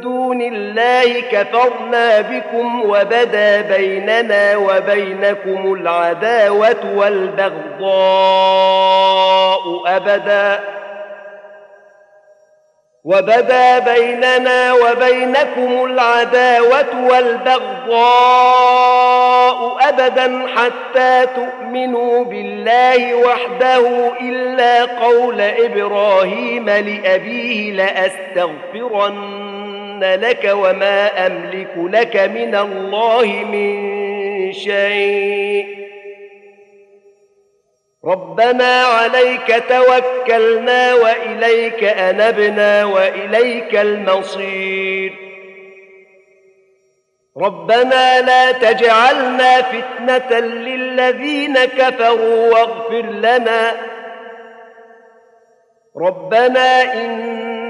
دون الله كفرنا بكم وبدا بيننا وبينكم العداوة والبغضاء أبدا. وبدا بيننا وبينكم العداوة والبغضاء أبدا حتى تؤمنوا بالله وحده إلا قول إبراهيم لأبيه لأستغفرن. لك وما أملك لك من الله من شيء. ربنا عليك توكلنا وإليك أنبنا وإليك المصير. ربنا لا تجعلنا فتنة للذين كفروا واغفر لنا. ربنا إن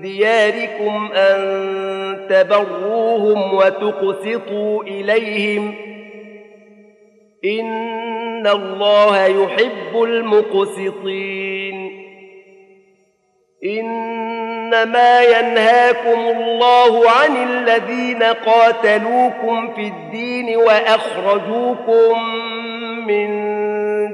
دياركم أن تبروهم وتقسطوا إليهم إن الله يحب المقسطين إنما ينهاكم الله عن الذين قاتلوكم في الدين وأخرجوكم من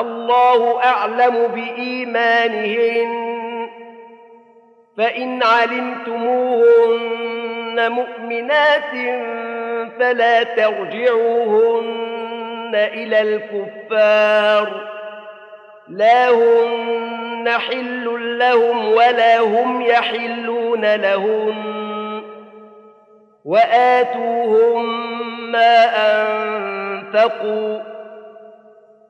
الله أعلم بإيمانهن. فإن علمتموهن مؤمنات فلا ترجعوهن إلى الكفار. لا هن حل لهم ولا هم يحلون لهم وآتوهم ما أنفقوا.